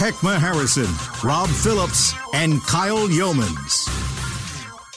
Heckma Harrison, Rob Phillips, and Kyle Youmans.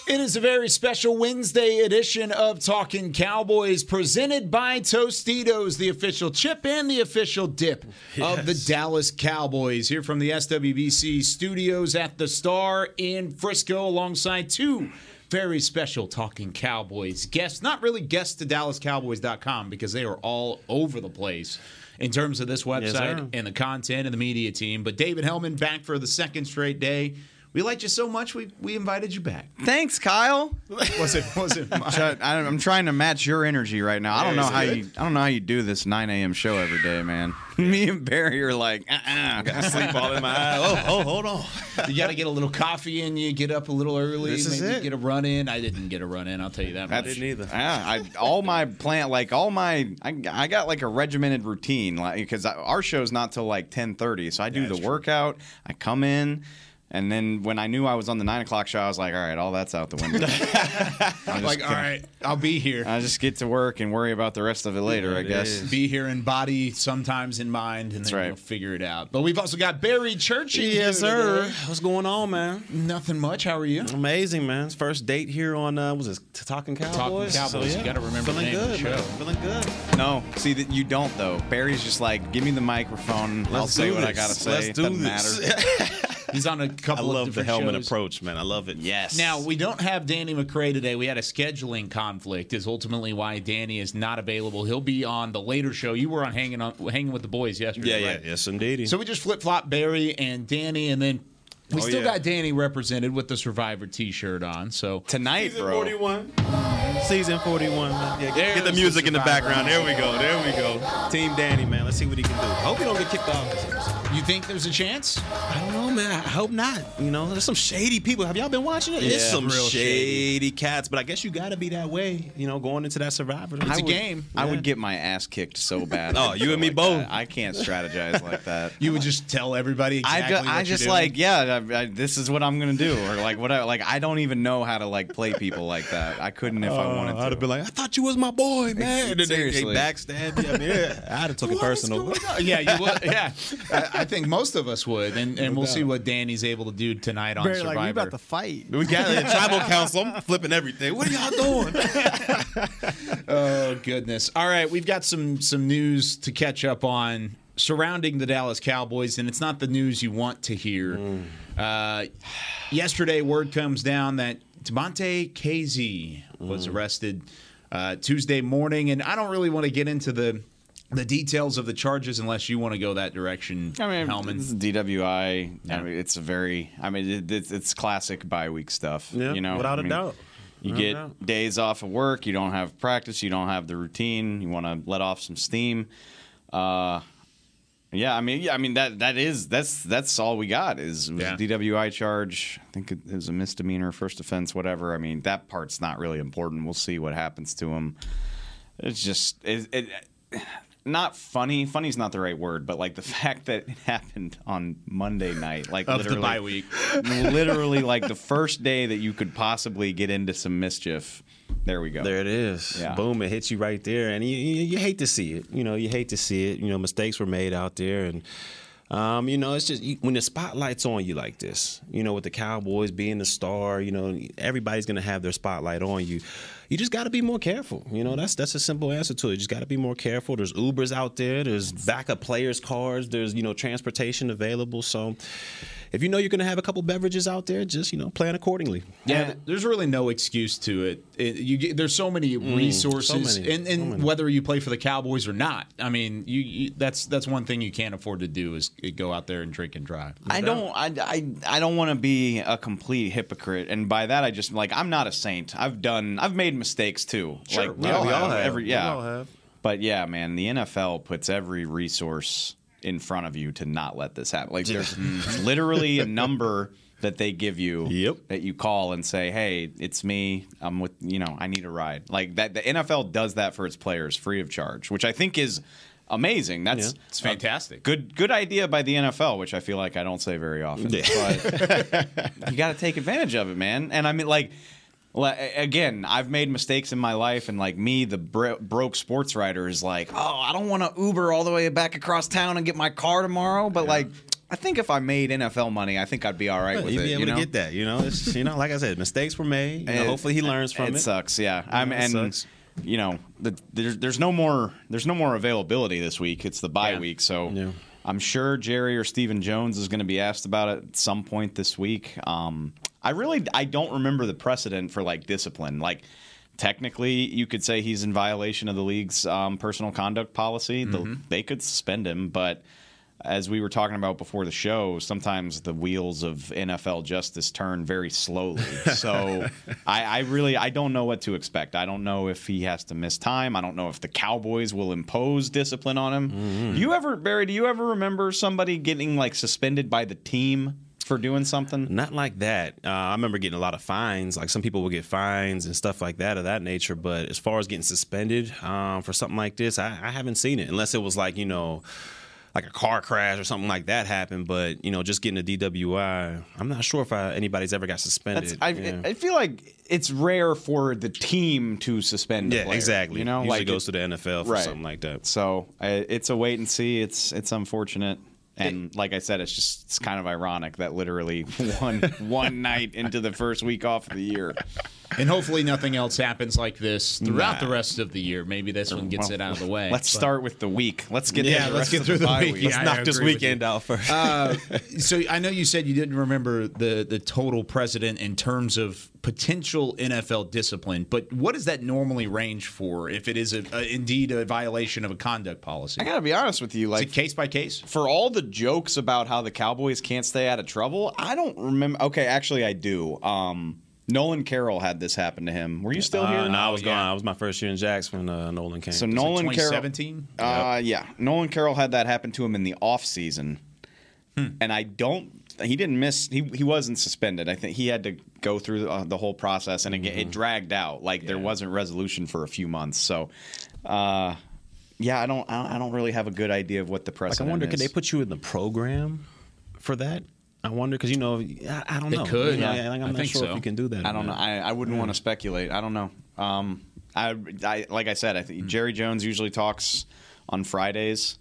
It is a very special Wednesday edition of Talking Cowboys presented by Tostitos, the official chip and the official dip of the Dallas Cowboys. Here from the SWBC studios at the Star in Frisco alongside two very special Talking Cowboys guests. Not really guests to DallasCowboys.com because they are all over the place in terms of this website sir. and the content and the media team. But David Helman back for the second straight day. We liked you so much, we, we invited you back. Thanks, Kyle. Was it was it my- Try- I- I'm trying to match your energy right now. I don't Yeah, know how it? you. I don't know how you do this 9 a.m. show every day, man. Me and Barry are like, uh-uh. Got sleep all in my eye. Oh, oh, hold on. You got to get a little coffee in you, get up a little early, This is maybe it. get a run in. I didn't get a run in, I'll tell you that much. I didn't either. Yeah, I, all my plan, like all my, I, I got like a regimented routine, like because our show's not till like 10:30, so I do the workout. I come in. And then when I knew I was on the nine o'clock show, I was like, "All right, all that's out the window." I'll just like, go- all right, I'll be here. I just get to work and worry about the rest of it later. I it guess. is. be here in body, sometimes in mind, and then right. we'll figure it out. But we've also got Barry Church. in Yes, here sir. today. What's going on, man? Nothing much. How are you? Amazing, man. It's first date here on uh, was it Talking Cowboys? Cowboys. So You gotta remember the Feeling name of good, the man. Feeling good. No, see that you don't though. Barry's just like, give me the microphone. I'll say do what I gotta say. Let's do doesn't this. matter. He's on a couple of love the different helmet shows. approach, man. I love it. yes. Now we don't have Danny McCray today. We had a scheduling conflict. Is ultimately why Danny is not available. He'll be on the later show. You were on hanging on hanging with the boys yesterday. Yeah, yeah, right? yes, indeed. So we just flip flop Barry and Danny, and then we Oh, still yeah. got Danny represented with the Survivor T-shirt on. So tonight, Season bro. 41. Season 41, man. Yeah, get, get the the music in the background. There we go. There we go. Team Danny, man. Let's see what he can do. I hope he don't get kicked off you think there's a chance? I don't know, man. I hope not. You know, there's some shady people. Have y'all been watching it? Yeah, it's some real shady, cats, but I guess you got to be that way, you know, going into that Survivor. It's I a would- game. I Yeah. would get my ass kicked so bad. Oh, you and me Like both. that. I can't strategize like that. You would just tell everybody I, exactly ju- what I you're just doing? like yeah I, I, this is what I'm gonna do or like what I like I don't even know how to like play people like that I couldn't if I wanted uh, to I'd have been like, I thought you was my boy, man. And then they, they Seriously. backstab you. I mean, yeah, I'd have took it personal. yeah, you would. Yeah, I, I think most of us would, and, and we'll see what Danny's able to do tonight on Barry, Survivor. like, we about to fight. We got it. Tribal council. I'm flipping everything. What are y'all doing? Oh goodness! All right, we've got some some news to catch up on surrounding the Dallas Cowboys, and it's not the news you want to hear. Mm. Uh, yesterday, word comes down that Damontae Kazee was arrested uh, Tuesday morning, and I don't really want to get into the the details of the charges unless you want to go that direction, I mean Helman. it's DWI Yeah. I mean it's a very I mean it, it's, it's classic bye week stuff Yeah, you know without I a mean, doubt. You get doubt. days off of work. You don't have practice. You don't have the routine. You want to let off some steam. Uh, yeah, I mean, yeah, I mean that that is that's that's all we got is Yeah. DWI charge. I think it was a misdemeanor, first offense, whatever. I mean that part's not really important. We'll see what happens to him. It's just it, it not funny. Funny's not the right word, but like the fact that it happened on Monday night, like of the literally, bye week. literally like the first day that you could possibly get into some mischief. There we go. There it is. Yeah. Boom, it hits you right there. And you, you, you hate to see it. You know, you hate to see it. You know, mistakes were made out there. And, um, you know, it's just you, when the spotlight's on you like this, you know, with the Cowboys being the star, you know, everybody's going to have their spotlight on you. You just got to be more careful. You know, that's that's a simple answer to it. You just got to be more careful. There's Ubers out there. There's backup players' cars. There's, you know, transportation available. So if you know you're going to have a couple beverages out there, just, you know, plan accordingly. Yeah, th- there's really no excuse to it. it you get, there's so many mm, resources, so many, and, and so many. whether you play for the Cowboys or not, I mean, you, you that's that's one thing you can't afford to do is go out there and drink and drive. I don't. I, I, I don't want to be a complete hypocrite, and by that I just like I'm not a saint. I've done. I've made mistakes too. Sure, like we all have. Every, We yeah. all have. But yeah, man, the NFL puts every resource in front of you to not let this happen. Like there's literally a number that they give you Yep. that you call and say, "Hey, it's me. I'm with you know I need a ride." Like that, the NFL does that for its players free of charge, which I think is amazing. That's Yeah. It's fantastic. good good idea by the NFL, which I feel like I don't say very often. But you got to take advantage of it, man. And I mean, like, le- again, I've made mistakes in my life, and like me, the bro- broke sports writer is like, oh, I don't want to Uber all the way back across town and get my car tomorrow, but like. I think if I made NFL money, I think I'd be all right with you'd it. be able you know? to get that. You know, it's, you know, like I said, mistakes were made. You know, It- hopefully, he learns from it. It sucks, yeah. I'm and sucks. you know, the, there's there's no more there's no more availability this week. It's the bye Yeah. week, so Yeah. I'm sure Jerry or Stephen Jones is going to be asked about it at some point this week. Um, I really I don't remember the precedent for like discipline. Like technically, you could say he's in violation of the league's um, personal conduct policy. The- Mm-hmm. they could suspend him, but as we were talking about before the show, sometimes the wheels of NFL justice turn very slowly. So I, I really I don't know what to expect. I don't know if he has to miss time. I don't know if the Cowboys will impose discipline on him. Mm-hmm. Do you ever, Barry? Do you ever remember somebody getting like suspended by the team for doing something? Not like that. Uh, I remember getting a lot of fines. Like some people will get fines and stuff like that of that nature. But as far as getting suspended um, for something like this, I, I haven't seen it unless it was like you know, like a car crash or something like that happened. But you know, just getting a DWI, I'm not sure if I, anybody's ever got suspended. I, Yeah. I feel like it's rare for the team to suspend. yeah, player, exactly. You know, usually like goes it- to the NFL for Right. something like that. So I, it's a wait and see. It's it's unfortunate. And like I said, it's just it's kind of ironic that literally one one night into the first week off of the year, And hopefully nothing else happens like this throughout Nah. the rest of the year. Maybe this one gets Well, it out of the way. Let's But- start with the week. Let's get Yeah, through the let's rest get of through the bye week. week. Yeah, I Knock this weekend out first. Uh, so I know you said you didn't remember the the total precedent in terms of potential NFL discipline, but what does that normally range for if it is a, a, indeed a violation of a conduct policy? I gotta be honest with you, like case by case? for all the jokes about how the Cowboys can't stay out of trouble, I don't remember. Okay, actually, I do. Um, Nolan Carroll had this happen to him. Were you still here? Uh, no, I was yeah. gone. I was my first year in Jacks when uh, Nolan came. So Nolan Carroll. 2017. Uh, yeah, Nolan Carroll had that happen to him in the off season, and I don't. He didn't miss. He he wasn't suspended. I think he had to go through uh, the whole process, and again, it dragged out. Like there wasn't resolution for a few months. So, uh, yeah, I don't. I don't- I don't really have a good idea of what the press is. Like, I wonder, is. could they put you in the program for that? I wonder because you know, I, I don't They know. could, You know, yeah. like, I'm I not think sure so. if you can do that. I don't know. I, I wouldn't want to speculate. I don't know. Um, I, I like I said, I think Jerry Jones usually talks on Fridays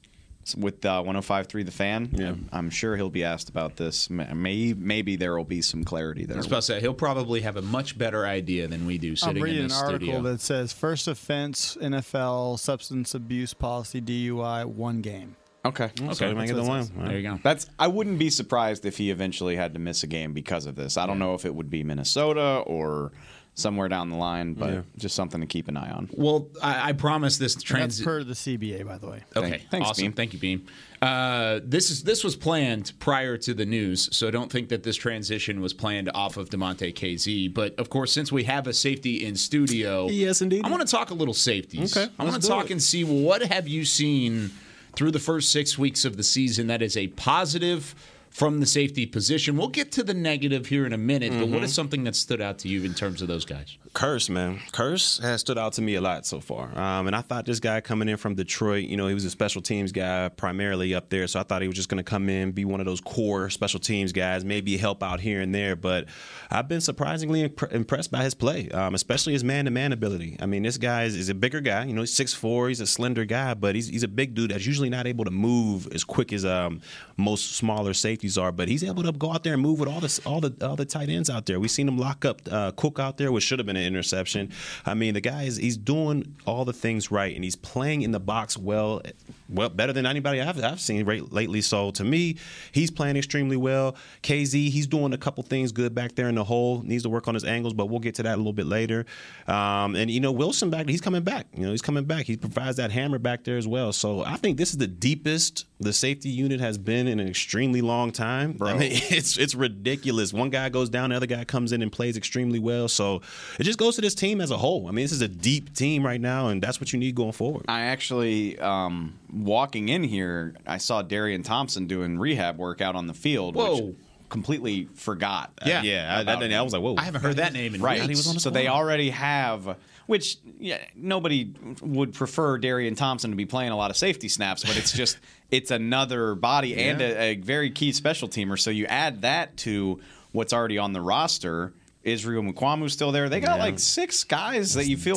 with uh, 105.3 The Fan. Yeah. I'm sure he'll be asked about this. May, maybe there will be some clarity there. I was about to say he'll probably have a much better idea than we do sitting I'm sitting in reading an article studio. that says first offense NFL substance abuse policy DUI one game. Okay. Okay, make it the one. there you go. That's. I wouldn't be surprised if he eventually had to miss a game because of this. I don't know if it would be Minnesota or somewhere down the line, but Yeah. just something to keep an eye on. Well, I, I promise this That's transit. per the CBA, by the way. Okay, Thank- thanks, awesome. Beam. Thank you, Beam. Uh, this is this was planned prior to the news, so don't think that this transition was planned off of Damontae Kazee. But of course, since we have a safety in studio, Yes, indeed. I want to talk a little safeties. Okay, I want to talk it. and see what have you seen through the first six weeks of the season that is a positive from the safety position. We'll get to the negative here in a minute, but Mm-hmm. what is something that stood out to you in terms of those guys? Kearse, man. Kearse has stood out to me a lot so far. Um, and I thought this guy coming in from Detroit, you know, he was a special teams guy primarily up there. So I thought he was just going to come in, be one of those core special teams guys, maybe help out here and there. But I've been surprisingly imp- impressed by his play, um, especially his man to man ability. I mean, this guy is, is a bigger guy. You know, he's 6'4, he's a slender guy, but he's, he's a big dude that's usually not able to move as quick as um, most smaller safeties are. But he's able to go out there and move with all the, all the, all the tight ends out there. We've seen him lock up uh, Cook out there, which should have been an interception. I mean, the guy is he's doing all the things right, and he's playing in the box well, well better than anybody I've, I've seen right, lately. So to me, he's playing extremely well. Kazee, he's doing a couple things good back there in the hole. Needs to work on his angles, but we'll get to that a little bit later. Um, and you know, Wilson back, he's coming back. You know, he's coming back. He provides that hammer back there as well. So I think this is the deepest the safety unit has been in an extremely long time. Bro. I mean, it's it's ridiculous. One guy goes down, the other guy comes in and plays extremely well. So it just goes to this team as a whole. I mean, this is a deep team right now, and that's what you need going forward. I actually, um, walking in here, I saw Darian Thompson doing rehab work out on the field. Whoa. Which completely forgot. Yeah. yeah, I, I, I was like, whoa. I haven't heard that name in Right. weeks. so they already have, which yeah, nobody would prefer Darian Thompson to be playing a lot of safety snaps, but it's just it's another body and a, a very key special teamer. So you add that to what's already on the roster. Israel Mukuamu's still there. They got like six guys that you feel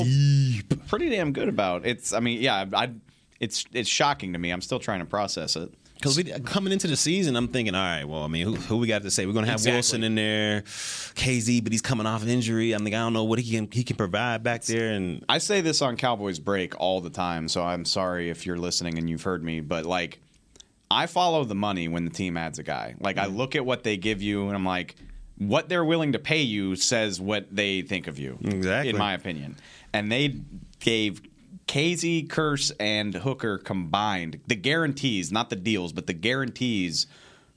pretty damn good about. It's, I mean, yeah, I, it's it's shocking to me. I'm still trying to process it. Because uh, coming into the season, I'm thinking, all right, well, I mean, who, who we got to say? We're going to have Exactly. Wilson in there, Kazee, but he's coming off an injury. I'm like, I don't know what he can he can provide back there. And I say this on Cowboys Break all the time, so I'm sorry if you're listening and you've heard me, but like I follow the money when the team adds a guy. Like I mm-hmm. look at what they give you and I'm like what they're willing to pay you says what they think of you. Exactly. In my opinion. And they gave Kazee, Kearse, and Hooker combined the guarantees, not the deals, but the guarantees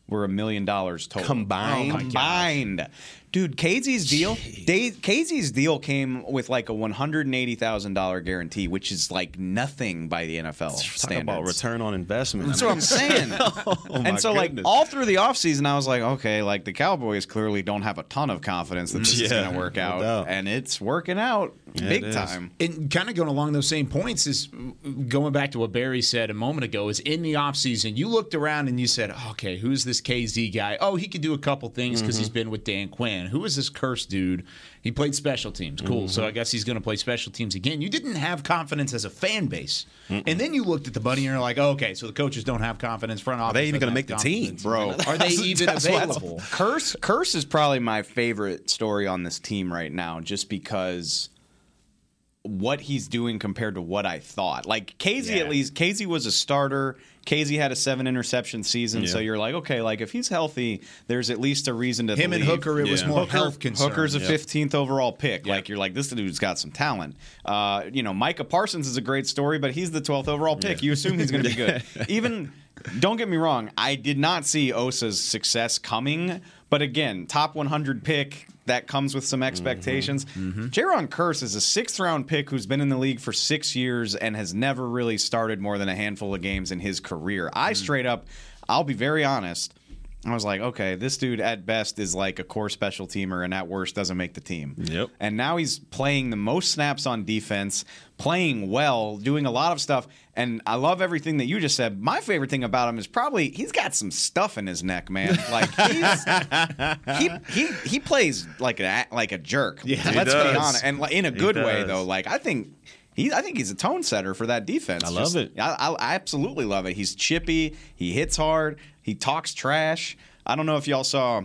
were a million dollars total. Combined? Oh, my combined. Dude, Kazee's deal, they, Kazee's deal came with like a one hundred and eighty thousand dollar guarantee, which is like nothing by the NFL talk standards. about return on investment. That's what I'm saying. Oh, and so, like, all through the offseason, I was like, okay, like, the Cowboys clearly don't have a ton of confidence that this is going to work no out. doubt. and it's working out Yeah, big time. And kind of going along those same points is going back to what Barry said a moment ago is in the offseason, you looked around and you said, okay, who's this Kazee guy? Oh, he could do a couple things because he's mm-hmm. been with Dan Quinn. Who is this cursed dude? He played special teams. Cool. So I guess he's going to play special teams again. You didn't have confidence as a fan base. And then you looked at the bunny and you're like, okay, so the coaches don't have confidence. Front office they even gonna make the team? Bro, Are they even That's what's- available? Kearse, Kearse is probably my favorite story on this team right now, just because what he's doing compared to what I thought. Like Kazee, Yeah. at least Kazee was a starter. Kazee had a seven interception season, so you're like, okay, like if he's healthy, there's at least a reason to Him and. Hooker, it was more Hooker, health concern. Hooker's a Yep. 15th overall pick. Like you're like this dude's got some talent. Uh, you know, Micah Parsons is a great story, but he's the 12th overall pick. You assume he's going to be good. Even don't get me wrong, I did not see Osa's success coming, but again, top 100 pick. That comes with some expectations. Jayron Kearse is a sixth round pick who's been in the league for six years and has never really started more than a handful of games in his career. I straight up, I'll be very honest. I was like, okay, this dude at best is like a core special teamer, and at worst doesn't make the team. Yep. And now he's playing the most snaps on defense, playing well, doing a lot of stuff. And I love everything that you just said. My favorite thing about him is probably he's got some stuff in his neck, man. Like he's, he he he plays like a like a jerk. Yeah, he let's be honest, and in a good way though. Like I think. He, I think he's a tone setter for that defense. I love it. I, I, I absolutely love it. He's chippy. He hits hard. He talks trash. I don't know if y'all saw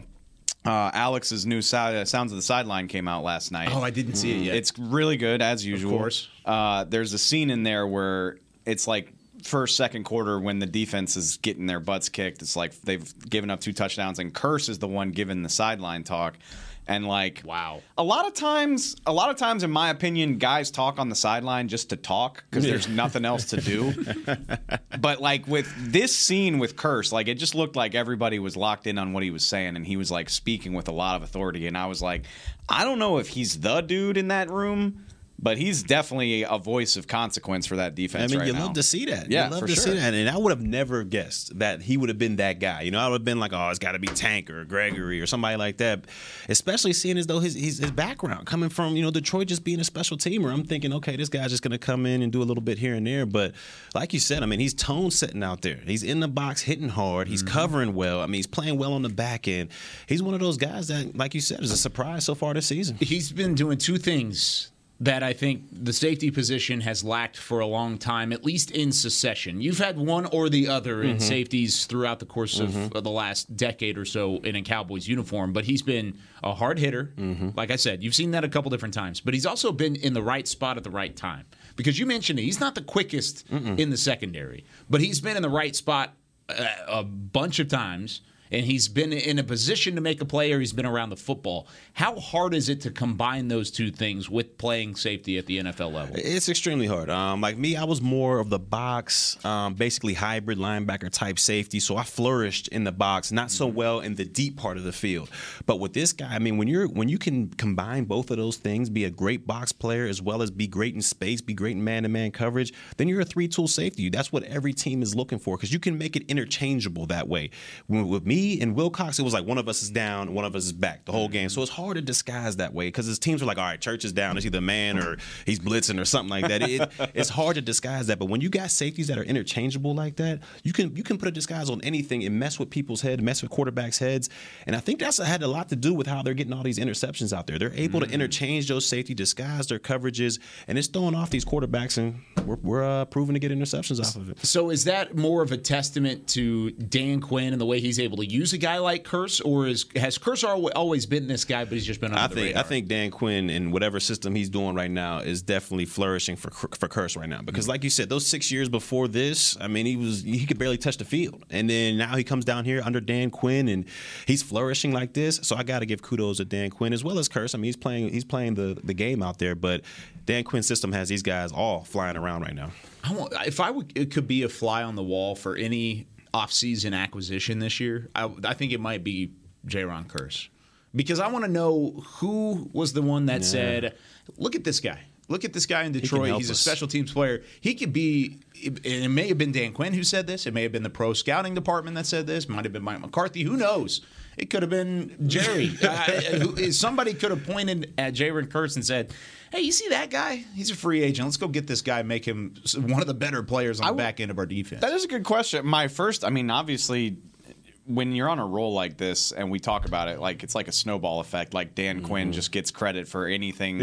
uh, Alex's new si- Sounds of the Sideline came out last night. Oh, I didn't see it yet. It's really good as usual. Of course. Uh, there's a scene in there where it's like first, second quarter when the defense is getting their butts kicked. It's like they've given up two touchdowns, and Kearse is the one giving the sideline talk. And like, Wow. a lot of times, a lot of times, in my opinion, guys talk on the sideline just to talk because there's nothing else to do. but like with this scene with Kearse, like it just looked like everybody was locked in on what he was saying, and he was like speaking with a lot of authority. And I was like, I don't know if he's the dude in that room, but he's definitely a voice of consequence for that defense. I mean, right you now. love to see that. Yeah, you love for to sure. see that. And I would have never guessed that he would have been that guy. You know, I would have been like, oh, it's got to be Tank or Gregory or somebody like that. Especially seeing as though his, his his background coming from you know Detroit just being a special teamer. I'm thinking, okay, this guy's just going to come in and do a little bit here and there. But like you said, I mean, he's tone setting out there. He's in the box hitting hard. He's Mm-hmm. covering well. I mean, he's playing well on the back end. He's one of those guys that, like you said, is a surprise so far this season. he's been doing two things that I think the safety position has lacked for a long time, at least in succession. You've had one or the other in mm-hmm. safeties throughout the course of, mm-hmm. of the last decade or so in a Cowboys uniform, but he's been a hard hitter. Mm-hmm. Like I said, you've seen that a couple different times, but he's also been in the right spot at the right time. Because you mentioned it, he's not the quickest in the secondary, but he's been in the right spot uh, a bunch of times and he's been in a position to make a play or he's been around the football. How hard is it to combine those two things with playing safety at the NFL level? It's extremely hard. Um, like me, I was more of the box, um, basically hybrid linebacker type safety. So I flourished in the box, not so Mm-hmm. well in the deep part of the field. But with this guy, I mean, when you're when you can combine both of those things, be a great box player as well as be great in space, be great in man-to-man coverage, then you're a three-tool safety. That's what every team is looking for because you can make it interchangeable that way. With me and Wilcox, it was like one of us is down, one of us is back the whole game. So it's hard to disguise that way because his teams were like, all right, Church is down. It's either man or he's blitzing or something like that. It, it's hard to disguise that. But when you got safeties that are interchangeable like that, you can you can put a disguise on anything and mess with people's head, mess with quarterbacks' heads. And I think that's had a lot to do with how they're getting all these interceptions out there. They're able to interchange those safety, disguise their coverages, and it's throwing off these quarterbacks, and we're, we're uh, proving to get interceptions off of it. So is that more of a testament to Dan Quinn and the way he's able to use a guy like Kearse, or is has Kearse always been this guy, but he's just been under I the think radar? I think Dan Quinn and whatever system he's doing right now is definitely flourishing for for Kearse right now because, mm-hmm. like you said, those six years before this, I mean, he was he could barely touch the field, and then now he comes down here under Dan Quinn and he's flourishing like this. So I got to give kudos to Dan Quinn as well as Kearse. I mean, he's playing he's playing the the game out there, but Dan Quinn's system has these guys all flying around right now. I want, if I would, it could be a fly on the wall for any offseason acquisition this year. I, I think it might be Jayron Kearse because I want to know who was the one that said, "Look at this guy." Look at this guy in Detroit. He's a special teams player. He could be, and it may have been Dan Quinn who said this. It may have been the pro scouting department that said this. Might have been Mike McCarthy. Who knows? It could have been Jerry. uh, somebody could have pointed at Jayron Kearse and said, "Hey, you see that guy? He's a free agent. Let's go get this guy. Make him one of the better players on the back end of our defense." That is a good question. My first, I mean, obviously, when you're on a roll like this and we talk about it, like it's like a snowball effect. Like Dan mm-hmm. Quinn just gets credit for anything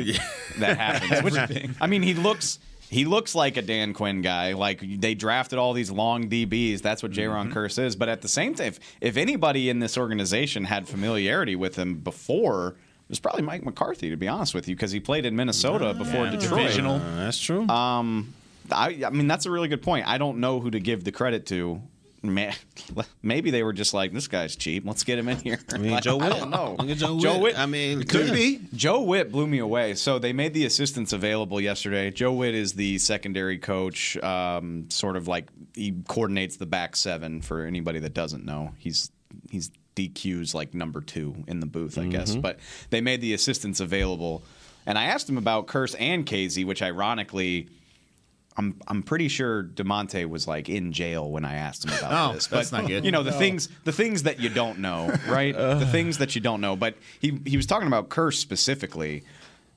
that happens. Which, I mean, he looks. He looks like a Dan Quinn guy. Like they drafted all these long DBs. That's what Jayron mm-hmm. Kearse is. But at the same time, if, if anybody in this organization had familiarity with him before, it was probably Mike McCarthy. To be honest with you, because he played in Minnesota ah, before Detroit. Divisional. Uh, that's true. Um, I, I mean, that's a really good point. I don't know who to give the credit to. Ma- Maybe they were just like, this guy's cheap. Let's get him in here. I mean, Joe I Whitt. don't know. Joe, Joe Whitt. Whitt. I mean, Could be. Joe Whitt blew me away. So they made the assistants available yesterday. Joe Whitt is the secondary coach, um, sort of like he coordinates the back seven. For anybody that doesn't know, he's he's DQ's like number two in the booth, I guess. But they made the assistants available, and I asked him about Kearse and Kazee, which ironically. I'm I'm pretty sure Damontae was like in jail when I asked him about Oh, this. that's not good. You know the things the things that you don't know, right? Uh. the things that you don't know. But he he was talking about Kearse specifically,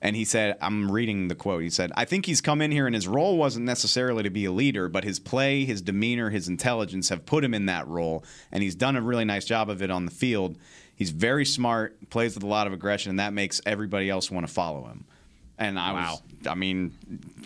and he said, I'm reading the quote. He said, I think he's come in here and his role wasn't necessarily to be a leader, but his play, his demeanor, his intelligence have put him in that role, and he's done a really nice job of it on the field. He's very smart, plays with a lot of aggression, and that makes everybody else want to follow him. And I was, I mean,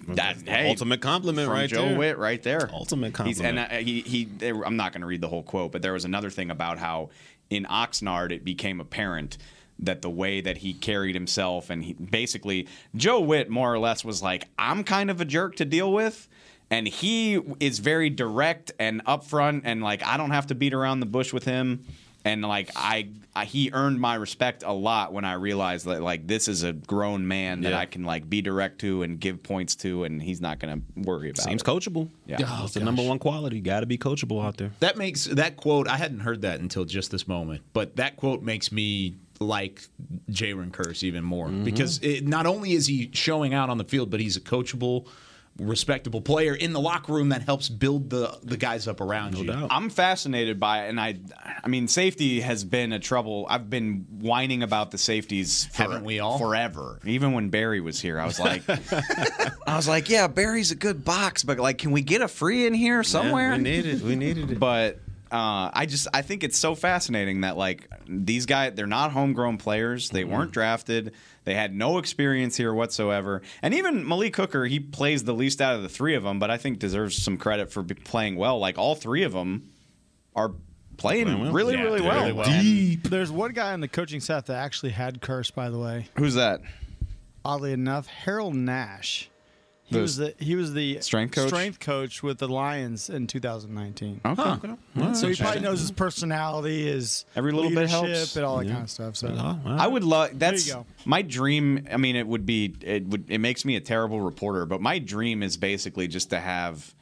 that hey, ultimate compliment right Joe there. Whitt right there. Ultimate He's, and compliment. uh, he he. I'm not going to read the whole quote, but there was another thing about how in Oxnard it became apparent that the way that he carried himself and he basically Joe Whitt more or less was like, I'm kind of a jerk to deal with. And he is very direct and upfront, and like I don't have to beat around the bush with him. And like I, I, he earned my respect a lot when I realized that like this is a grown man that Yeah. I can like be direct to and give points to, and he's not going to worry about. Seems it. coachable. Yeah. that's the oh, number one quality. Got to be coachable out there. That makes that quote. I hadn't heard that until just this moment, but that quote makes me like Jayron Kearse even more mm-hmm. because it, not only is he showing out on the field, but he's a coachable, respectable player in the locker room that helps build the the guys up around you. doubt. I'm fascinated by it, and I, I mean, safety has been a trouble. I've been whining about the safeties, for, Haven't we all? Forever. Even when Barry was here, I was like, I was like, yeah, Barry's a good box, but like, can we get a free in here somewhere? we needed. We needed it. but uh, I just I think it's so fascinating that like these guys they're not homegrown players. They weren't drafted. They had no experience here whatsoever. And even Malik Hooker, he plays the least out of the three of them, but I think deserves some credit for playing well. Like all three of them are playing really Yeah, really doing well. really well. And- There's one guy on the coaching staff that actually had Kearse, by the way. Who's that? Oddly enough, Harold Nash. He The- was the he was the Strength coach? strength coach with the Lions in 2019. Okay. So he probably knows his personality, his Every little bit helps. and all that kind of stuff. So uh, wow. I would love. That's my dream. I mean, it would be. It would. It makes me a terrible reporter, but my dream is basically just to have.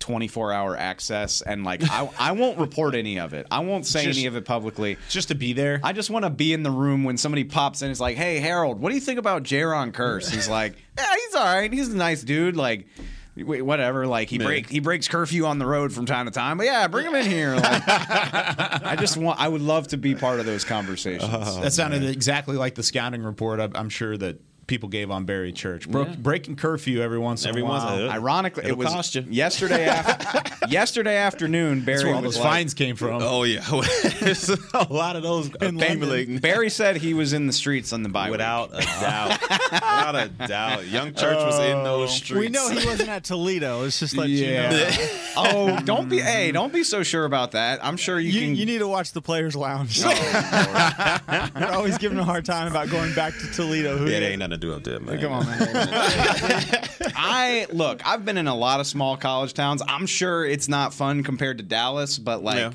24 hour access and like I, I won't report any of it. I won't say Just- any of it publicly. Just to be there. I just want to be in the room when somebody pops in. and is like, "Hey, Harold, what do you think about Jayron Kearse?" He's like, "Yeah, he's all right. He's a nice dude. Like, whatever. Like, he break he breaks curfew on the road from time to time. But yeah, bring him in here. Like, I just want. I would love to be part of those conversations. Oh, that sounded exactly like the scouting report. I'm, I'm sure that people gave on Barry Church. Broke, Breaking curfew every once in Every a in while. a while. Ironically, It'll it was cost you. yesterday. After, yesterday afternoon, Barry That's where all was those like- fines came from. Oh yeah, a lot of those accumulating. Barry said he was in the streets on the bye. week. Without a doubt, without a doubt, Young Church was in those oh. streets. we know he wasn't at Toledo. It's just let Yeah. you know. Oh, don't be. Hey, don't be so sure about that. I'm sure you, You, can. you need to watch the Players Lounge. Oh, You're always giving a hard time about going back to Toledo. Who Yeah, there ain't nothing to do up there, man. Come on, man. I look. I've been in a lot of small college towns. I'm sure it's not fun compared to Dallas, but like, Yeah.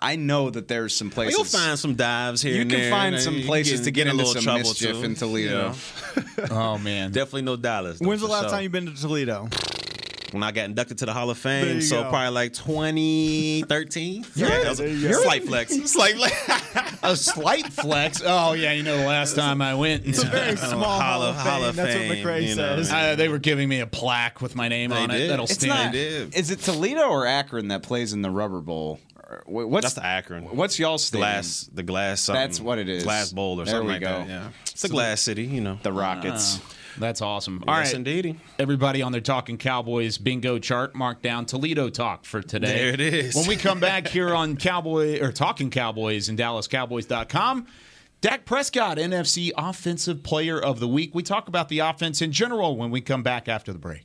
I know that there's some places. You'll find some dives here. You and can there, find and some places can to get in a into little some trouble mischief too, in Toledo. you know? Oh man. Definitely no Dallas. When's the last sure. time you've been to Toledo? When I got inducted to the Hall of Fame, so go. probably like 2013. yeah, that was there you a go. slight flex. Slight flex. a slight flex. Oh yeah, you know the last time I went, It's a very small Hall of Fame. Hall of That's Fame, what McCray says. uh, they were giving me a plaque with my name They on it. That'll It's It's stand. not. Is it Toledo or Akron that plays in the Rubber Bowl? What's That's the Akron. What's y'all's stadium? glass, the glass. Something, That's what it is. Glass bowl or There something we like go. that. Yeah, it's a glass city. You know. The Rockets. That's awesome. All yes, right, indeedy. everybody on their Talking Cowboys bingo chart, mark down Toledo talk for today. There it is. When we come back here on Cowboy or Talking Cowboys and DallasCowboys.com, Dak Prescott, NFC Offensive Player of the Week. We talk about the offense in general when we come back after the break.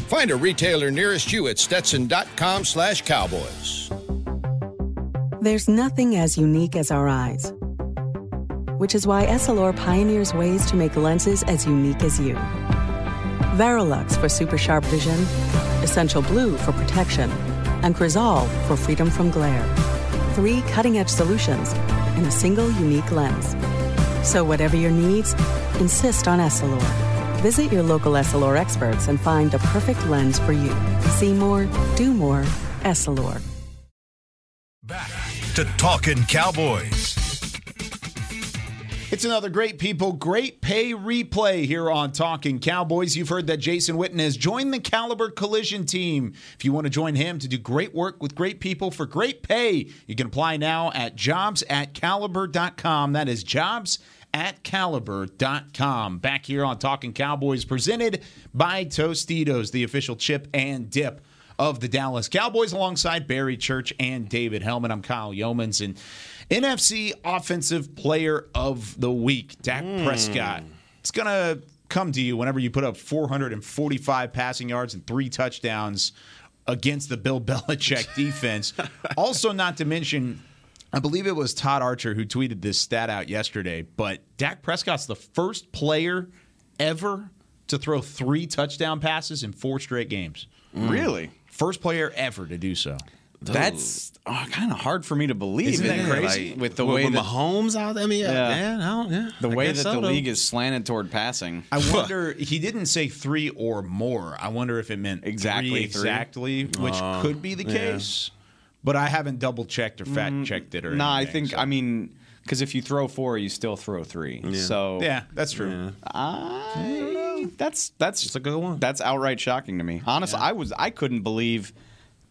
Find a retailer nearest you at stetson.com slash cowboys. There's nothing as unique as our eyes, which is why Essilor pioneers ways to make lenses as unique as you. Varilux for super sharp vision, Essential Blue for protection, and Crizal for freedom from glare. Three cutting edge solutions in a single unique lens. So, whatever your needs, insist on Essilor. Visit your local Essilor experts and find the perfect lens for you. See more, do more, Essilor. Back to Talking Cowboys. It's another great people, great pay replay here on Talking Cowboys. You've heard that Jason Witten has joined the Caliber Collision team. If you want to join him to do great work with great people for great pay, you can apply now at jobs at caliber.com. That is jobs at caliber.com. Back here on Talking Cowboys, presented by Tostitos, the official chip and dip of the Dallas Cowboys, alongside Barry Church and David Helman. I'm Kyle Youmans, and NFC Offensive Player of the Week, Dak hmm. Prescott. It's going to come to you whenever you put up 445 passing yards and three touchdowns against the Bill Belichick defense. also, not to mention, I believe it was Todd Archer who tweeted this stat out yesterday, but Dak Prescott's the first player ever to throw three touchdown passes in four straight games. Really? First player ever to do so. That's oh, kind of hard for me to believe. Isn't that crazy? Like, with the With- way with that Mahomes out there? I mean, yeah, man, I don't- yeah, the I way that so, the league is slanted toward passing. I wonder. he didn't say three or more. I wonder if it meant Exactly three three? exactly, which Uh, could be the case. But I haven't double checked or fact Mm, checked it or. No, I anything, think I mean because if you throw four, you still throw three. So Yeah, that's true. I, that's that's a good one. That's outright shocking to me. Honestly, I was I couldn't believe.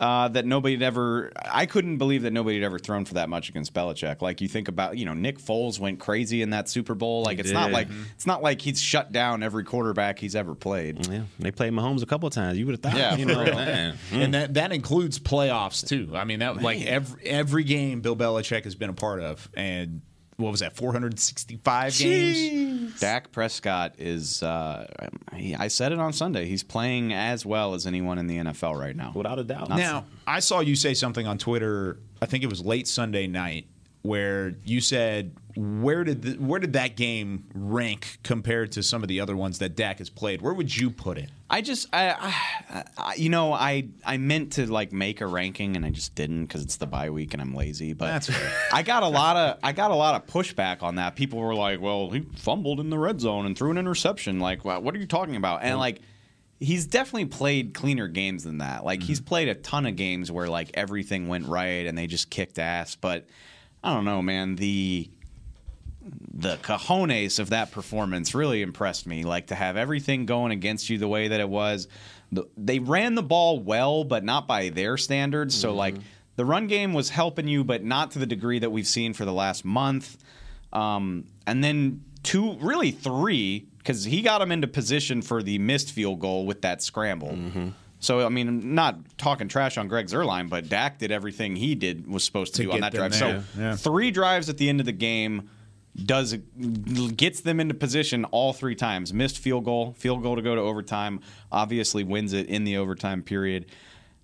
Uh, that nobody had ever, I couldn't believe that nobody had ever thrown for that much against Belichick. Like you think about, you know, Nick Foles went crazy in that Super Bowl. Like He it's not did. like Mhm. it's not like he's shut down every quarterback he's ever played. Yeah, they played Mahomes a couple of times. You would have thought, Yeah, you know, real. man. and that that includes playoffs too. I mean, that like every every game Bill Belichick has been a part of, and what was that, 465 games? Dak Prescott is. Uh, he, I said it on Sunday. He's playing as well as anyone in the NFL right now, without a doubt. Now, I saw you say something on Twitter. I think it was late Sunday night, where you said, "Where did the, where did that game rank compared to some of the other ones that Dak has played? Where would you put it?" I just, I, I, I, you know, I, I meant to like make a ranking and I just didn't because it's the bye week and I'm lazy. But. I got a lot of, I got a lot of pushback on that. People were like, "Well, he fumbled in the red zone and threw an interception. Like, what what are you talking about?" And like, he's definitely played cleaner games than that. Like, he's mm-hmm. played a ton of games where like everything went right and they just kicked ass. But I don't know, man. The the cojones of that performance really impressed me. Like to have everything going against you the way that it was. The, they ran the ball well, but not by their standards. So like the run game was helping you, but not to the degree that we've seen for the last month. Um, and then two, really three, because he got him into position for the missed field goal with that scramble. So I mean, I'm not talking trash on Greg Zuerlein, but Dak did everything he did was supposed to, To do on that drive. there, So yeah. three drives at the end of the game does gets them into position all three times. Missed field goal, field goal to go to overtime. Obviously wins it in the overtime period.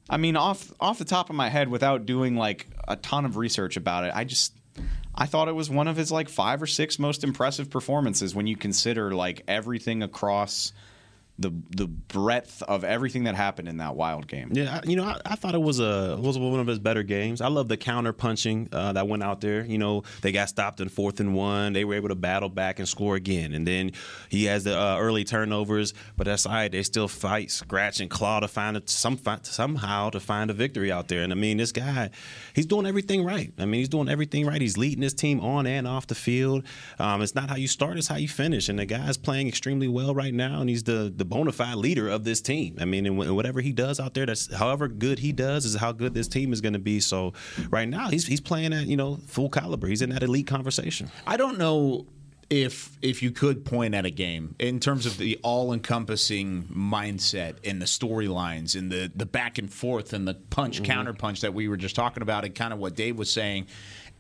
I mean, off off the top of my head, without doing like a ton of research about it, I just I thought it was one of his like five or six most impressive performances when you consider like everything across the the breadth of everything that happened in that wild game. Yeah, you know, I, I thought it was a was one of his better games. I love the counter punching uh, that went out there. You know, they got stopped in fourth and one. They were able to battle back and score again. And then he has the uh, early turnovers, but aside, they still fight, scratch, and claw to find it some somehow to find a victory out there. And I mean, this guy, he's doing everything right. I mean, he's doing everything right. He's leading his team on and off the field. Um, it's not how you start; it's how you finish. And the guy's playing extremely well right now, and he's the the bona fide leader of this team. I mean, and whatever he does out there, that's however good he does is how good this team is going to be. So right now, he's he's playing at you know full caliber. He's in that elite conversation. I don't know if if you could point at a game in terms of the all-encompassing mindset and the storylines and the the back and forth and the punch Mhm. counter punch that we were just talking about and kind of what Dave was saying.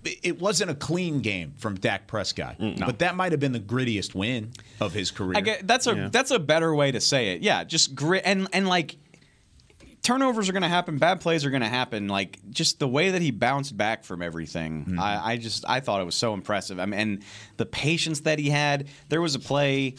It wasn't a clean game from Dak Prescott, mm, but that might have been the grittiest win of his career. I get that's a that's a better way to say it. Yeah, just grit and and like turnovers are going to happen, bad plays are going to happen. Like just the way that he bounced back from everything, mm-hmm. I, I just I thought it was so impressive. I mean, and the patience that he had. There was a play,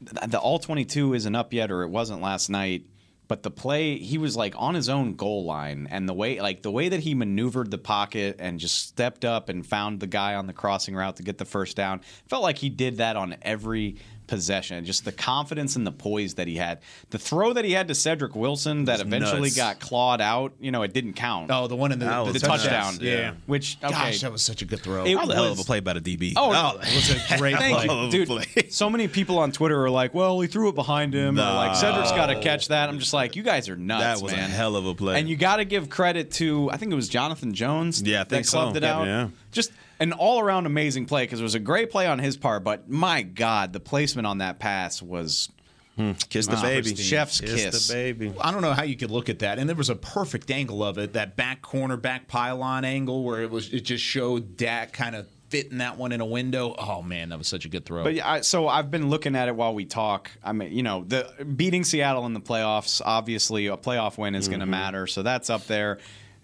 the all twenty two isn't up yet, or it wasn't last night. But the play, he was like on his own goal line, and the way, like the way that he maneuvered the pocket and just stepped up and found the guy on the crossing route to get the first down, felt like he did that on every possession. Just the confidence and the poise that he had. The throw that he had to Cedric Wilson that eventually nuts. got clawed out, you know, it didn't count. Oh, the one in the, the, the touchdown, Yeah. Which okay, Gosh, that was such a good throw. It was a hell of a play by the DB. Oh, that was a great Thank play. you, dude. So many people on Twitter are like, "Well, he threw it behind him," or like Cedric's got to catch that. I'm just like, you guys are nuts. That was a hell of a play. And you got to give credit to, I think it was Jonathan Jones. Yeah, I think that clubbed so. it out. Yeah. Just an all-around amazing play because it was a great play on his part. But my God, the placement on that pass was kiss the baby. chef's Kiss kiss. the baby. I don't know how you could look at that. And there was a perfect angle of it, that back corner, back pylon angle, where it was it just showed Dak kind of fitting that one in a window. Oh man, that was such a good throw. But yeah, I, so I've been looking at it while we talk. I mean, you know, the beating Seattle in the playoffs, obviously a playoff win is going to mm-hmm. matter. So that's up there.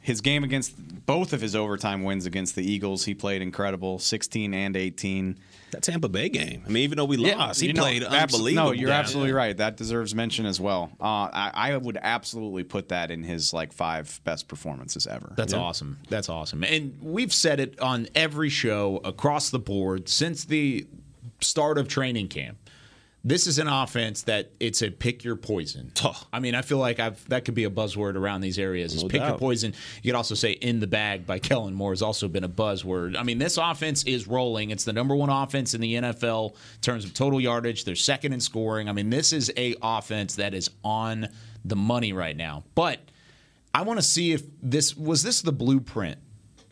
His game against both of his overtime wins against the Eagles, he played incredible, 16 and 18. That Tampa Bay game. I mean, even though we lost, he you know, played abso- unbelievable. No, you're Yeah. absolutely right. That deserves mention as well. Uh, I, I would absolutely put that in his like five best performances ever. That's awesome. That's awesome. And we've said it on every show across the board since the start of training camp. This is an offense that it's a pick your poison. I mean, I feel like I've that could be a buzzword around these areas. Is No pick your poison. You could also say in the bag by Kellen Moore has also been a buzzword. I mean, this offense is rolling. It's the number one offense in the NFL in terms of total yardage. They're second in scoring. I mean, this is a offense that is on the money right now. But I want to see if this was this the blueprint.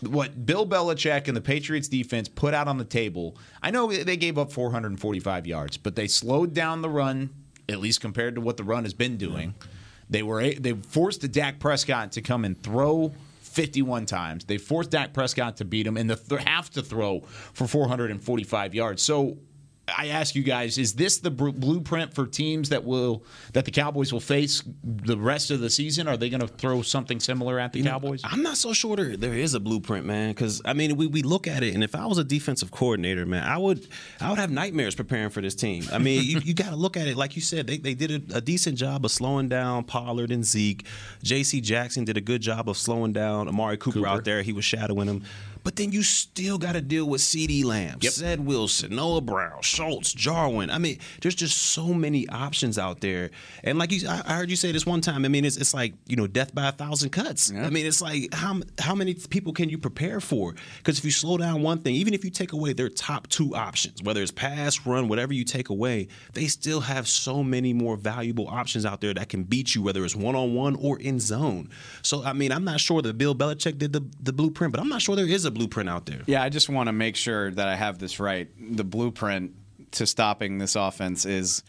What Bill Belichick and the Patriots defense put out on the table. I know they gave up 445 yards, but they slowed down the run, at least compared to what the run has been doing. They were they forced the Dak Prescott to come and throw 51 times. They forced Dak Prescott to beat him and to th- have to throw for 445 yards. So I ask you guys: Is this the br- blueprint for teams that will that the Cowboys will face the rest of the season? Are they going to throw something similar at the You know, Cowboys? I'm not so sure there, there is a blueprint, man. Because I mean, we, we look at it, and if I was a defensive coordinator, man, I would I would have nightmares preparing for this team. I mean, you, you got to look at it like you said. They, they did a, a decent job of slowing down Pollard and Zeke. J.C. Jackson did a good job of slowing down Amari Cooper, out there. He was shadowing him. But then you still got to deal with CeeDee Lamb, Ced Wilson, Noah Brown, Schultz, Jarwin. I mean, there's just so many options out there. And like you, I heard you say this one time. I mean, it's, it's like you know, death by a thousand cuts. I mean, it's like how how many people can you prepare for? Because if you slow down one thing, even if you take away their top two options, whether it's pass, run, whatever you take away, they still have so many more valuable options out there that can beat you, whether it's one on one or in zone. So I mean, I'm not sure that Bill Belichick did the the blueprint, but I'm not sure there is a blueprint out there. Yeah, I just want to make sure that I have this right. The blueprint to stopping this offense is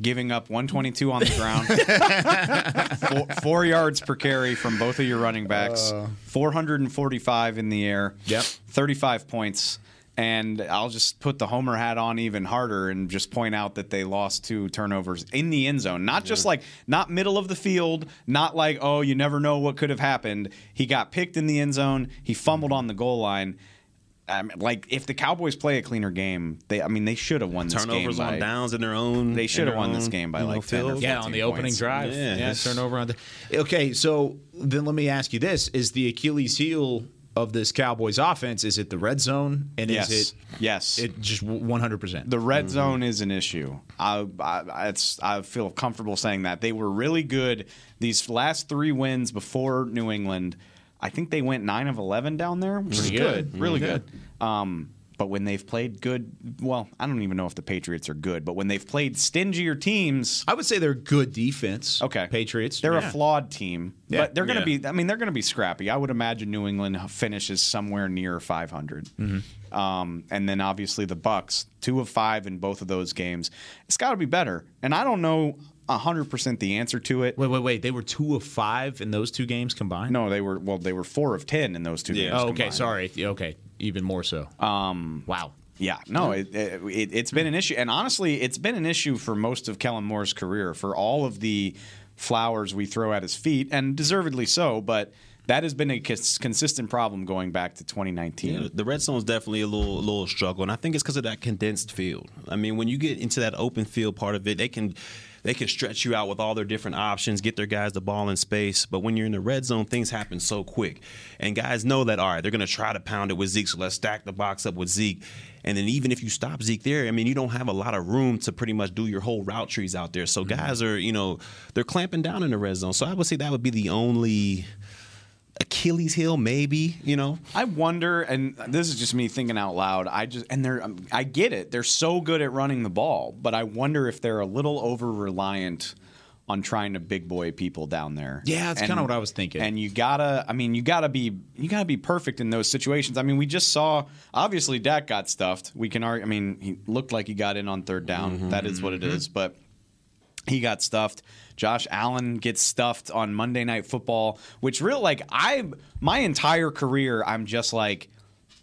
giving up 122 on the ground, four, four yards per carry from both of your running backs, uh. 445 in the air, yep, 35 points. And I'll just put the homer hat on even harder and just point out that they lost two turnovers in the end zone. Not just like, not middle of the field, not like, oh, you never know what could have happened. He got picked in the end zone, he fumbled on the goal line. I mean, like if the Cowboys play a cleaner game, they I mean they should have won this Turnovers game on by, downs in their own. They should have won this game by you know, like 10 or field. Yeah, on the 15 opening points. drive. Yeah, Yeah, turnover on the. Okay, so then let me ask you this: Is the Achilles heel of this Cowboys offense is it the red zone and Yes. is it yes it just one hundred percent The red zone is an issue. I, I, it's, I feel comfortable saying that they were really good these last three wins before New England. I think they went nine of eleven down there, which is good, good. really Mhm. good. Um, but when they've played good, well, I don't even know if the Patriots are good, but when they've played stingier teams, I would say they're good defense. Okay, Patriots. They're yeah. a flawed team, Yeah. but they're going to Yeah. be. I mean, they're going to be scrappy. I would imagine New England finishes somewhere near 500, Mm-hmm. um, and then obviously the Bucks, two of five in both of those games. It's got to be better, and I don't know hundred percent the answer to it. Wait, wait, wait. They were two of five in those two games combined. No, they were well. They were four of ten in those two games. Oh, okay. combined. Sorry. Okay. Even more so. Um, wow. Yeah, no, it, it, it's been an issue, and honestly, it's been an issue for most of Kellen Moore's career. For all of the flowers we throw at his feet, and deservedly so, but that has been a consistent problem going back to 2019. Yeah, the red zone is definitely a little, a little struggle, and I think it's because of that condensed field. I mean, when you get into that open field part of it, they can they can stretch you out with all their different options, get their guys the ball in space. But when you're in the red zone, things happen so quick, and guys know that. All right, they're going to try to pound it with Zeke, so let's stack the box up with Zeke. And then even if you stop Zeke there, I mean, you don't have a lot of room to pretty much do your whole route trees out there. So mm-hmm. guys are, you know, they're clamping down in the red zone. So I would say that would be the only Achilles heel, maybe. You know, I wonder, and this is just me thinking out loud. I just and they're um, I get it. They're so good at running the ball, but I wonder if they're a little over reliant on trying to big boy people down there. Yeah, that's kinda what I was thinking. And you gotta, I mean, you gotta be, you gotta be perfect in those situations. I mean, we just saw, obviously, Dak got stuffed. We can argue. I mean, he looked like he got in on third down. That is what it is, but. He got stuffed. Josh Allen gets stuffed on Monday Night Football, which real like I my entire career I'm just like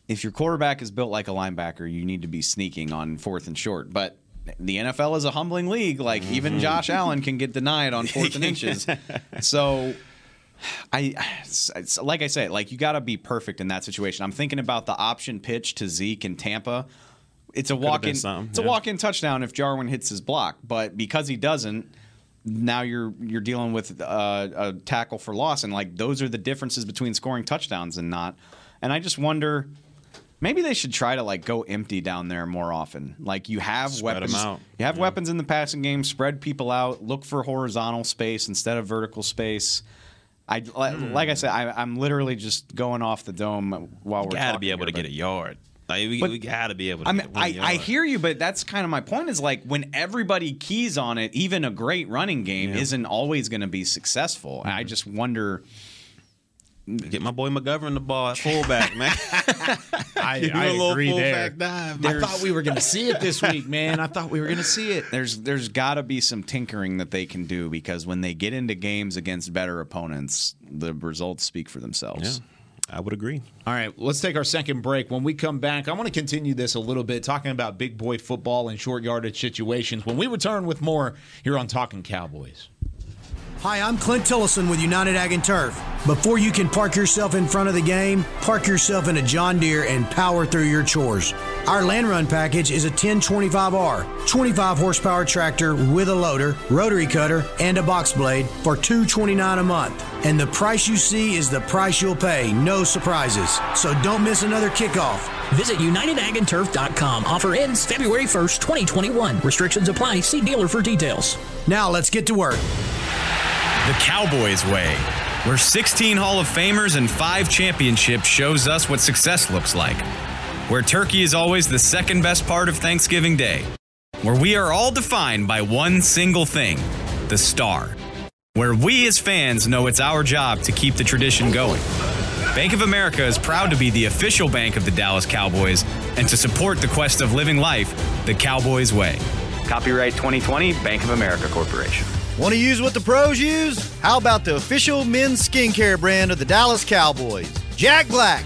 if your quarterback is built like a linebacker, you need to be sneaking on fourth and short. But the NFL is a humbling league. Like even mm-hmm. Josh Allen can get denied on fourth and inches. So I like I say, like you got to be perfect in that situation. I'm thinking about the option pitch to Zeke in Tampa. It's a walk in. It's a walk in touchdown if Jarwin hits his block, but because he doesn't, now you're you're dealing with uh, a tackle for loss, and like those are the differences between scoring touchdowns and not. And I just wonder. Maybe they should try to like go empty down there more often. Like you have Spread weapons, out. you have weapons in the passing game. Spread people out. Look for horizontal space instead of vertical space. I like, Hmm. like I said, I, I'm literally just going off the dome while we're We gotta be able here, to get a yard. Like we, But- we gotta be able to. I mean, I, I hear you, but that's kind of my point. Is like when everybody keys on it, even a great running game Yeah. isn't always going to be successful. And I mm-hmm. just wonder. Get my boy McGovern the ball at fullback, man. I, Give him I a agree there. fullback dive. I thought we were going to see it this week, man. I thought we were going to see it. There's there's got to be some tinkering that they can do because when they get into games against better opponents, the results speak for themselves. I would agree. All right, let's take our second break. When we come back, I want to continue this a little bit, talking about big boy football and short yardage situations. When we return with more here on Talking Cowboys. Hi, I'm Clint Tillison with United Ag and Turf. Before you can park yourself in front of the game, park yourself in a John Deere and power through your chores. Our land run package is a 1025R, 25 horsepower tractor with a loader, rotary cutter, and a box blade for $229 a month. And the price you see is the price you'll pay, no surprises. So don't miss another kickoff. Visit UnitedAgAndTurf.com. Offer ends February 1st, 2021. Restrictions apply. See dealer for details. Now let's get to work. The Cowboys way, where 16 Hall of Famers and 5 championships shows us what success looks like. Where turkey is always the second best part of Thanksgiving Day. Where we are all defined by one single thing the star. Where we as fans know it's our job to keep the tradition going. Bank of America is proud to be the official bank of the Dallas Cowboys and to support the quest of living life the Cowboys way. Copyright 2020 Bank of America Corporation. Want to use what the pros use? How about the official men's skincare brand of the Dallas Cowboys? Jack Black.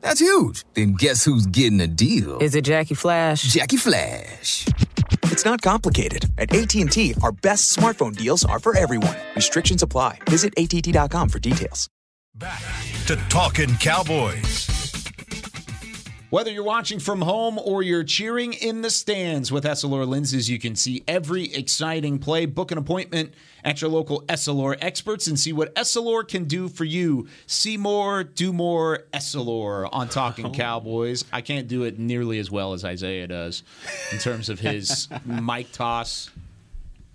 That's huge. Then guess who's getting a deal? Is it Jackie Flash? Jackie Flash. It's not complicated. At AT&T, our best smartphone deals are for everyone. Restrictions apply. Visit att.com for details. Back to Talking Cowboys. Whether you're watching from home or you're cheering in the stands with Essilor lenses, you can see every exciting play. Book an appointment at your local Essilor experts and see what Essilor can do for you. See more, do more Essilor on Talking Cowboys. I can't do it nearly as well as Isaiah does in terms of his mic toss.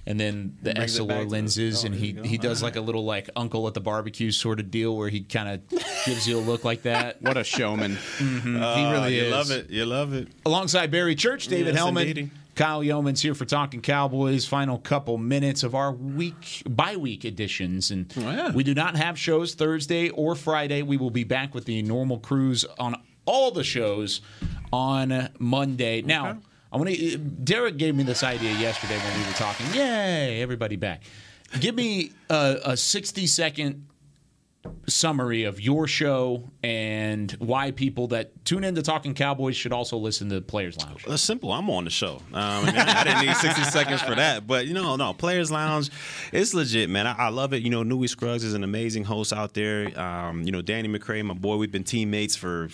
And then the Brings it back Essilor lenses, oh, and he, he does like a little like uncle at the barbecue sort of deal where he kind of gives you a look like that. What a showman. Mhm, he Oh, really you is. You love it. You love it. Alongside Barry Church, David Yes, Helman, indeedy. Kyle Youmans here for Talking Cowboys. Final couple minutes of our week bye week editions, and Oh, we do not have shows Thursday or Friday. We will be back with the normal crews on all the shows on Monday. Now, I want to. Derek gave me this idea yesterday when we were talking. Yay! Everybody back. Give me a, a sixty second summary of your show and why people that tune into Talking Cowboys should also listen to Players Lounge. It's simple. I'm on the show. Um, I, mean, I didn't need 60 seconds for that. But, you know, no, Players Lounge, it's legit, man. I, I love it. You know, Nui Scruggs is an amazing host out there. Um, you know, Danny McCray, my boy, we've been teammates for,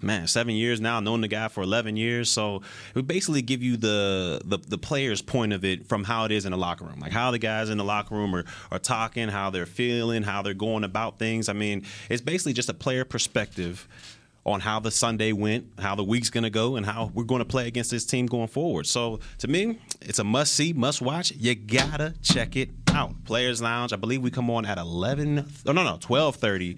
man, seven years now. Known the guy for 11 years. So we basically give you the, the, the player's point of it from how it is in the locker room. Like how the guys in the locker room are, are talking, how they're feeling, how they're going about things. I mean, it's basically just a player perspective on how the Sunday went, how the week's going to go, and how we're going to play against this team going forward. So to me, it's a must see, must watch. You gotta check it out. Players Lounge. I believe we come on at eleven. Oh no, no, twelve thirty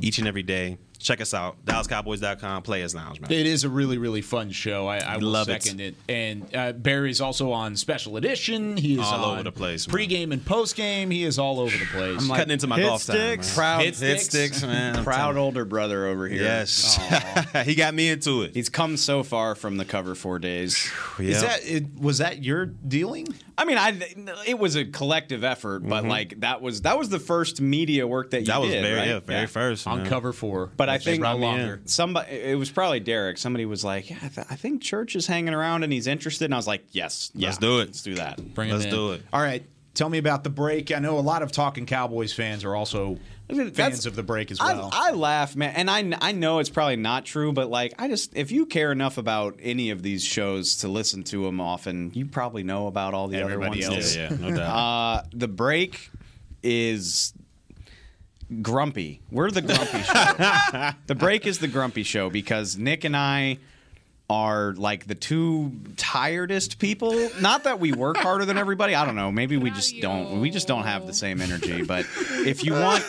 each and every day. Check us out. DallasCowboys.com. Players Lounge, man. It is a really, really fun show. I, I will Love it. second it. And uh, Barry's also on Special Edition. He is All on over the place, man. Pregame and postgame. He is all over the place. I'm like, cutting into my hit golf time, man. sticks. Proud Hit hit sticks. sticks, man. I'm Proud telling older brother over here. Yes, he got me into it. He's come so far from the cover four days. Is that it, was that your dealing? I mean, I it was a collective effort, but like that was that was the first media work that you That was did, very, right? yeah, very first On man. cover four. But I think is no brought me in. longer. somebody it was probably Derek. Somebody was like, "Yeah, I, th- I think Church is hanging around and he's interested." And I was like, "Yes, Let's do it. Let's do that." Bring Let's in. do it. All right. Tell me about the break. I know a lot of talking Cowboys fans are also fans That's- of the break as I- well. I, laugh, man, and I I know it's probably not true, but like I just if you care enough about any of these shows to listen to them often, you probably know about all the Everybody other ones. else. Yeah, yeah, no doubt. Uh, the break is grumpy. We're the grumpy show. the break is the grumpy show because Nick and I are like the two tiredest people. Not that we work harder than everybody. I don't know. Maybe we just don't. We just don't have the same energy. But if you want.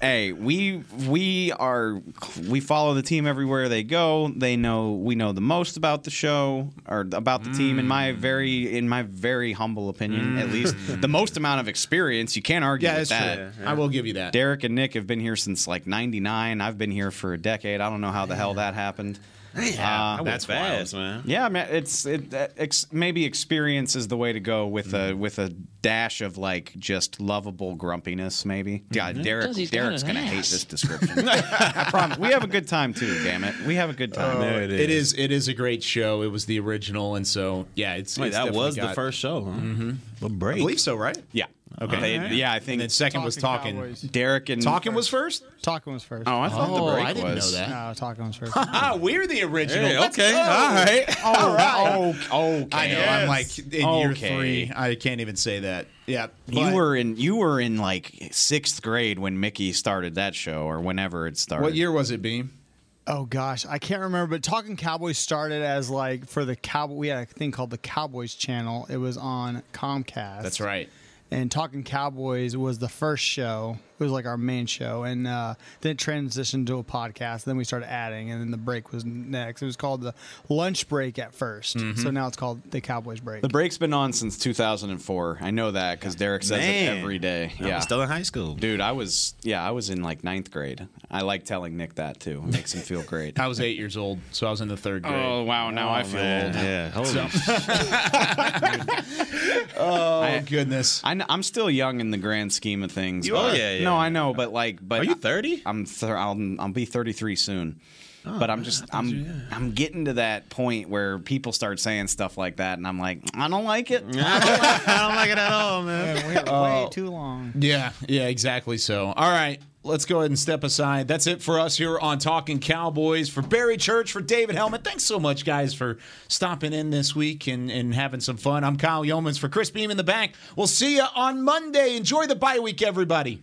Hey, we we are we follow the team everywhere they go. They know we know the most about the show or about the team in my very in my very humble opinion, at least the most amount of experience. You can't argue yeah, with that's that. true. I will give you that. Derek and Nick have been here since like '99. I've been here for a decade. I don't know how the hell that happened. Yeah, Uh, that's fast, man. yeah, man. It's it. uh, Ex, maybe experience is the way to go with a with a dash of like just lovable grumpiness. Maybe. God, Derek. Because he's got Derek's gonna hate this description. I promise. We have a good time too. Damn it, we have a good time. There it It is. It is a great show. It was the original, and so yeah, it's. Wait, it's that definitely was the first show. Huh? Mm-hmm. The I break. believe so, right? Yeah. Okay. They- Yeah, I think And then second was Talking talking. Cowboys. Derek and Talking was first. Talking was first. Oh, I thought Oh, the break was. I didn't was. know that. No, talking was first. Ah, we're the original. Hey, okay, go. all right. Oh, oh, okay. I know. I'm like in year three. I can't even say that. Yeah. You were in you were in like sixth grade when Mickey started that show, or whenever it started. What year was it, Beam? Oh gosh, I can't remember. But Talking Cowboys started as like for the cowboy. We had a thing called the Cowboys Channel. It was on Comcast. That's right. And Talking Cowboys was the first show. It was like our main show, and uh, then it transitioned to a podcast. Then we started adding, and then the break was next. It was called the lunch break at 1st so now it's called the Cowboys break. The break's been on since 2004. I know that because Derek says Man. it every day. I was Yeah, still in high school. dude, I was yeah, I was in like ninth grade. I like telling Nick that too. It makes him feel great. I was eight years old, so I was in the third grade. oh wow, now I feel Man, old. yeah. Holy Oh, I- goodness. I, am still young in the grand scheme of things. You are? Yeah, yeah. No, I know, but like, but Are you 30? I'm thir- I'll, I'll be 33 soon. Oh, but I'm just I'm I'm getting to that point where people start saying stuff like that, and I'm like, I don't like it. I don't like, I don't like it at all, man. we had way oh. too long. Yeah, yeah, exactly so. All right, let's go ahead and step aside. That's it for us here on Talking Cowboys. For Barry Church, for David Helman, thanks so much, guys, for stopping in this week and, and having some fun. I'm Kyle Youmans for Chris Beam in the back. We'll see you on Monday. Enjoy the bye week, everybody.